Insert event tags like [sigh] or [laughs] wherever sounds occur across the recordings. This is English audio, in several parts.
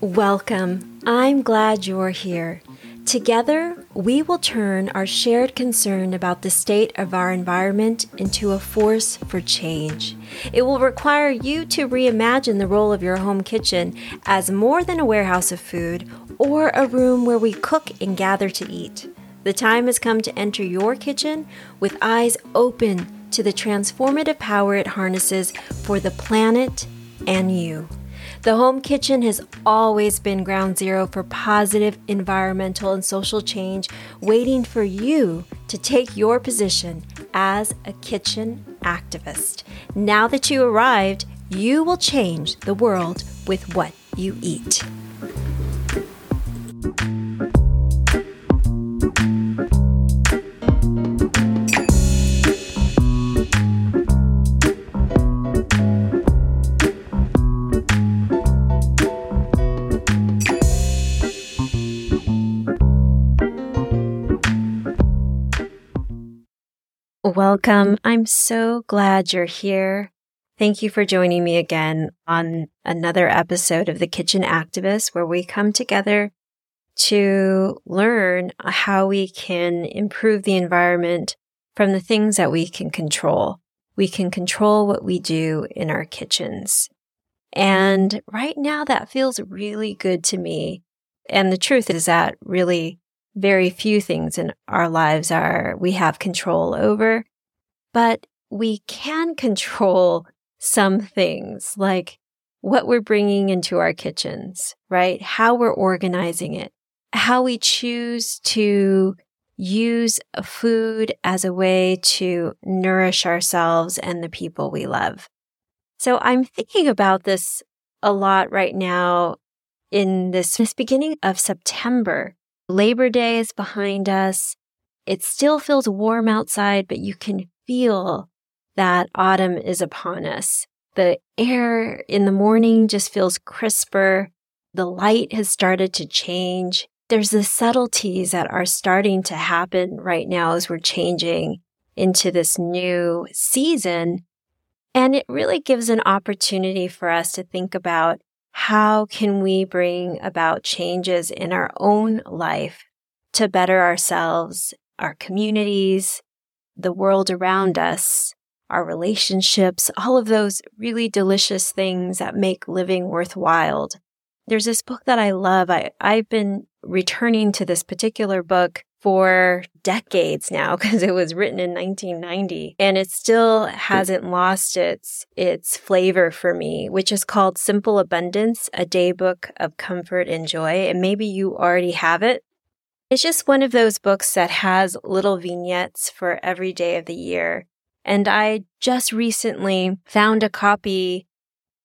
Welcome. I'm glad you're here. Together, we will turn our shared concern about the state of our environment into a force for change. It will require you to reimagine the role of your home kitchen as more than a warehouse of food or a room where we cook and gather to eat. The time has come to enter your kitchen with eyes open to the transformative power it harnesses for the planet and you. The home kitchen has always been ground zero for positive environmental and social change, waiting for you to take your position as a kitchen activist. Now that you arrived, you will change the world with what you eat. Welcome. I'm so glad you're here. Thank you for joining me again on another episode of The Kitchen Activist, where we come together to learn how we can improve the environment from the things that we can control. We can control what we do in our kitchens. And right now that feels really good to me. And the truth is that really very few things in our lives are we have control over, but we can [laughs] control some things like what we're bringing into our kitchens, right? How we're organizing it, how we choose to use food as a way to nourish ourselves and the people we love. So I'm thinking about this a lot right now in this, this beginning of September Labor Day is behind us. It still feels warm outside, but you can feel that autumn is upon us. The air in the morning just feels crisper. The light has started to change. There's the subtleties that are starting to happen right now as we're changing into this new season. And it really gives an opportunity for us to think about how can we bring about changes in our own life to better ourselves, our communities, the world around us, our relationships, all of those really delicious things that make living worthwhile. There's this book that I love. I, I've been returning to this particular book for decades now [laughs] because it was written in 1990 and it still hasn't lost its its flavor for me which is called Simple Abundance a daybook of comfort and joy and maybe you already have it. It's just one of those books that has little vignettes for every day of the year and I just recently found a copy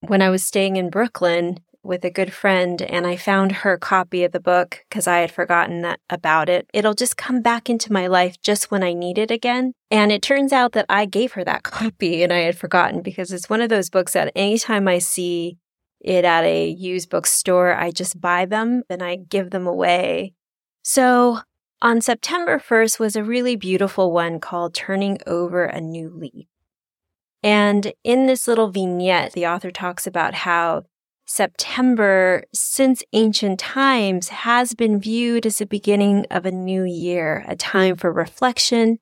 when I was staying in Brooklyn with a good friend and I found her copy of the book because I had forgotten that, about it. It'll just come back into my life just when I need it again. And it turns out that I gave her that [laughs] copy and I had forgotten because it's one of those books that anytime I see it at a used bookstore, I just buy them and I give them away. So on September 1st was a really beautiful one called Turning Over a New Leaf. And in this little vignette, the author talks about how September, since ancient times, has been viewed as the beginning of a new year, a time for reflection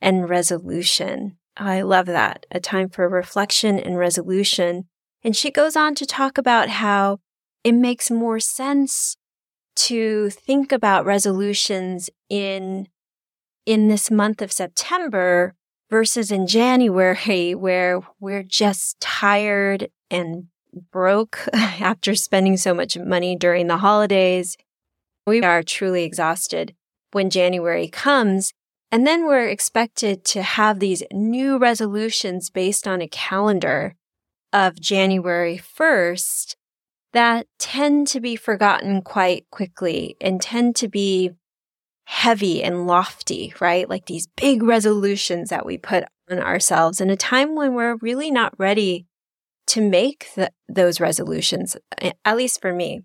and resolution. Oh, I love that. A time for reflection and resolution. And she goes on to talk about how it makes more sense to think about resolutions in, in this month of September versus in January [laughs] where we're just tired and broke [laughs] after spending so much money during the holidays. We are truly exhausted when January comes. And then we're expected to have these new resolutions based on a calendar of January 1st that tend to be forgotten quite quickly and tend to be heavy and lofty, right? Like these big resolutions that we put on ourselves in a time when we're really not ready to make the, those resolutions, at least for me.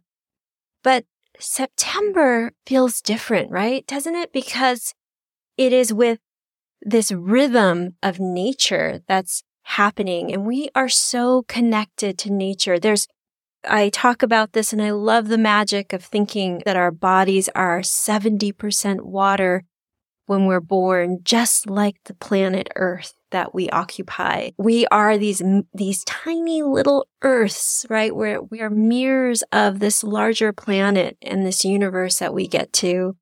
But September feels different, right? Doesn't it? Because it is with this rhythm of nature that's happening and we are so connected to nature. There's I talk about this and I love the magic of thinking that our bodies are 70% water when we're born, just like the planet Earth that we occupy. We are these, these tiny little Earths, right? We're, we are mirrors of this larger planet and this universe that we get to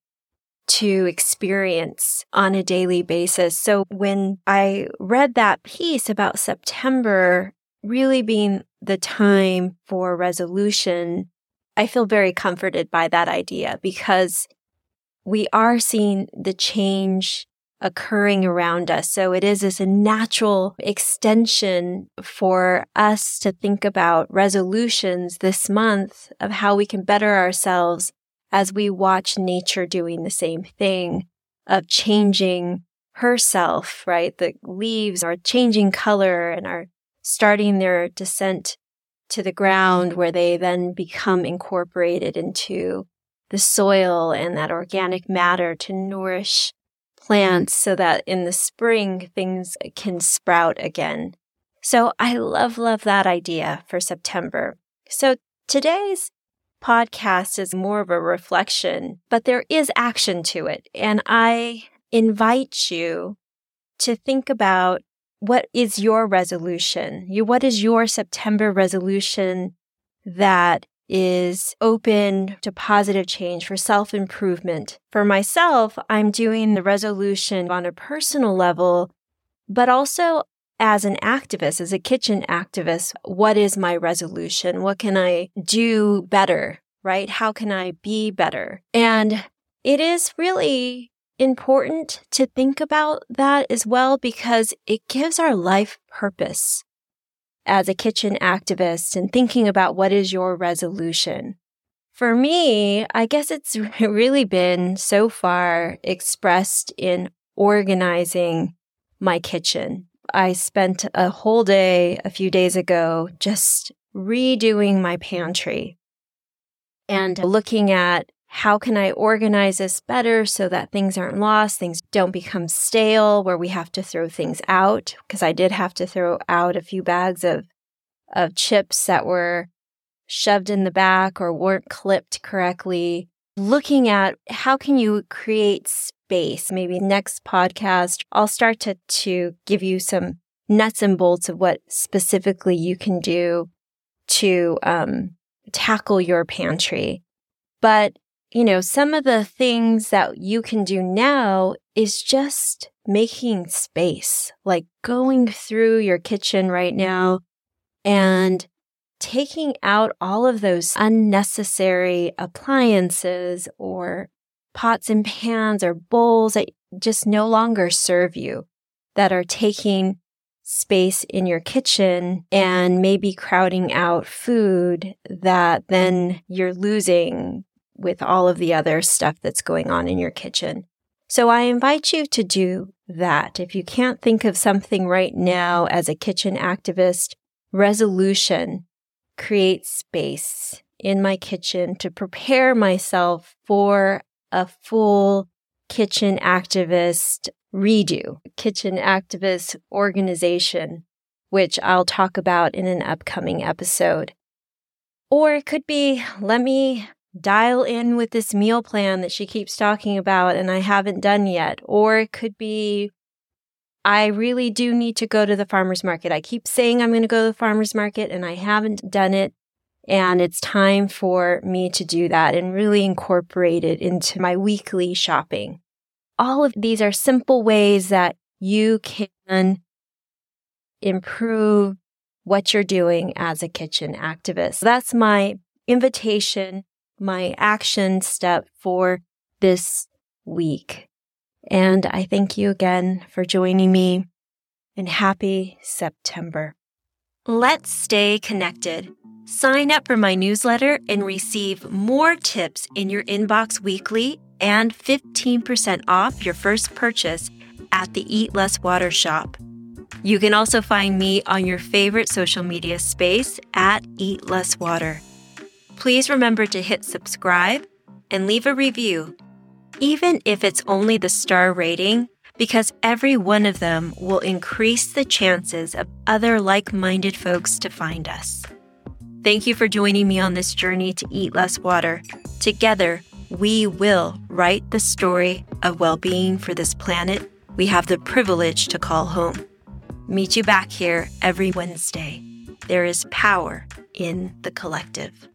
to experience on a daily basis. So when I read that piece about September really being the time for resolution, I feel very comforted by that idea because we are seeing the change occurring around us. So it is a natural extension for us to think about resolutions this month of how we can better ourselves as we watch nature doing the same thing of changing herself, right? The leaves are changing color and are starting their descent to the ground where they then become incorporated into the soil and that organic matter to nourish plants so that in the spring things can sprout again. So I love, love that idea for September. So today's podcast is more of a reflection, but there is action to it. And I invite you to think about what is your resolution? You, what is your September resolution that is open to positive change for self improvement? For myself, I'm doing the resolution on a personal level, but also as an activist, as a kitchen activist, what is my resolution? What can I do better? Right? How can I be better? And it is really important to think about that as well because it gives our life purpose as a kitchen activist and thinking about what is your resolution. For me, I guess it's [laughs] really been so far expressed in organizing my kitchen. I spent a whole day a few days ago just redoing my pantry and looking at how can I organize this better so that things aren't lost, things don't become stale where we have to throw things out? Because I did have to throw out a few bags of, of chips that were shoved in the back or weren't clipped correctly. Looking at how can you create space? Maybe next podcast, I'll start to, to give you some nuts and bolts of what specifically you can do to um, tackle your pantry. But you know, some of the things that you can do now is just making space, like going through your kitchen right now and taking out all of those unnecessary appliances or pots and pans or bowls that just no longer serve you, that are taking space in your kitchen and maybe crowding out food that then you're losing with all of the other stuff that's going on in your kitchen. So I invite you to do that. If you can't think of something right now as a kitchen activist, resolution, create space in my kitchen to prepare myself for a full kitchen activist redo, kitchen activist organization, which I'll talk about in an upcoming episode. Or it could be, let me dial in with this meal plan that she keeps talking about and I haven't done yet. Or it could be, I really do need to go to the farmer's market. I keep saying I'm going to go to the farmer's market and I haven't done it. And it's time for me to do that and really incorporate it into my weekly shopping. All of these are simple ways that you can improve what you're doing as a kitchen activist. That's my invitation my action step for this week. And I thank you again for joining me and happy September. Let's stay connected. Sign up for my newsletter and receive more tips in your inbox weekly and 15% off your first purchase at the Eat Less Water shop. You can also find me on your favorite social media space at Eat Less Water please remember to hit subscribe and leave a review, even if it's only the star rating, because every one of them will increase the chances of other like minded folks to find us. Thank you for joining me on this journey to eat less water. Together, we will write the story of well being for this planet we have the privilege to call home. Meet you back here every Wednesday. There is power in the collective.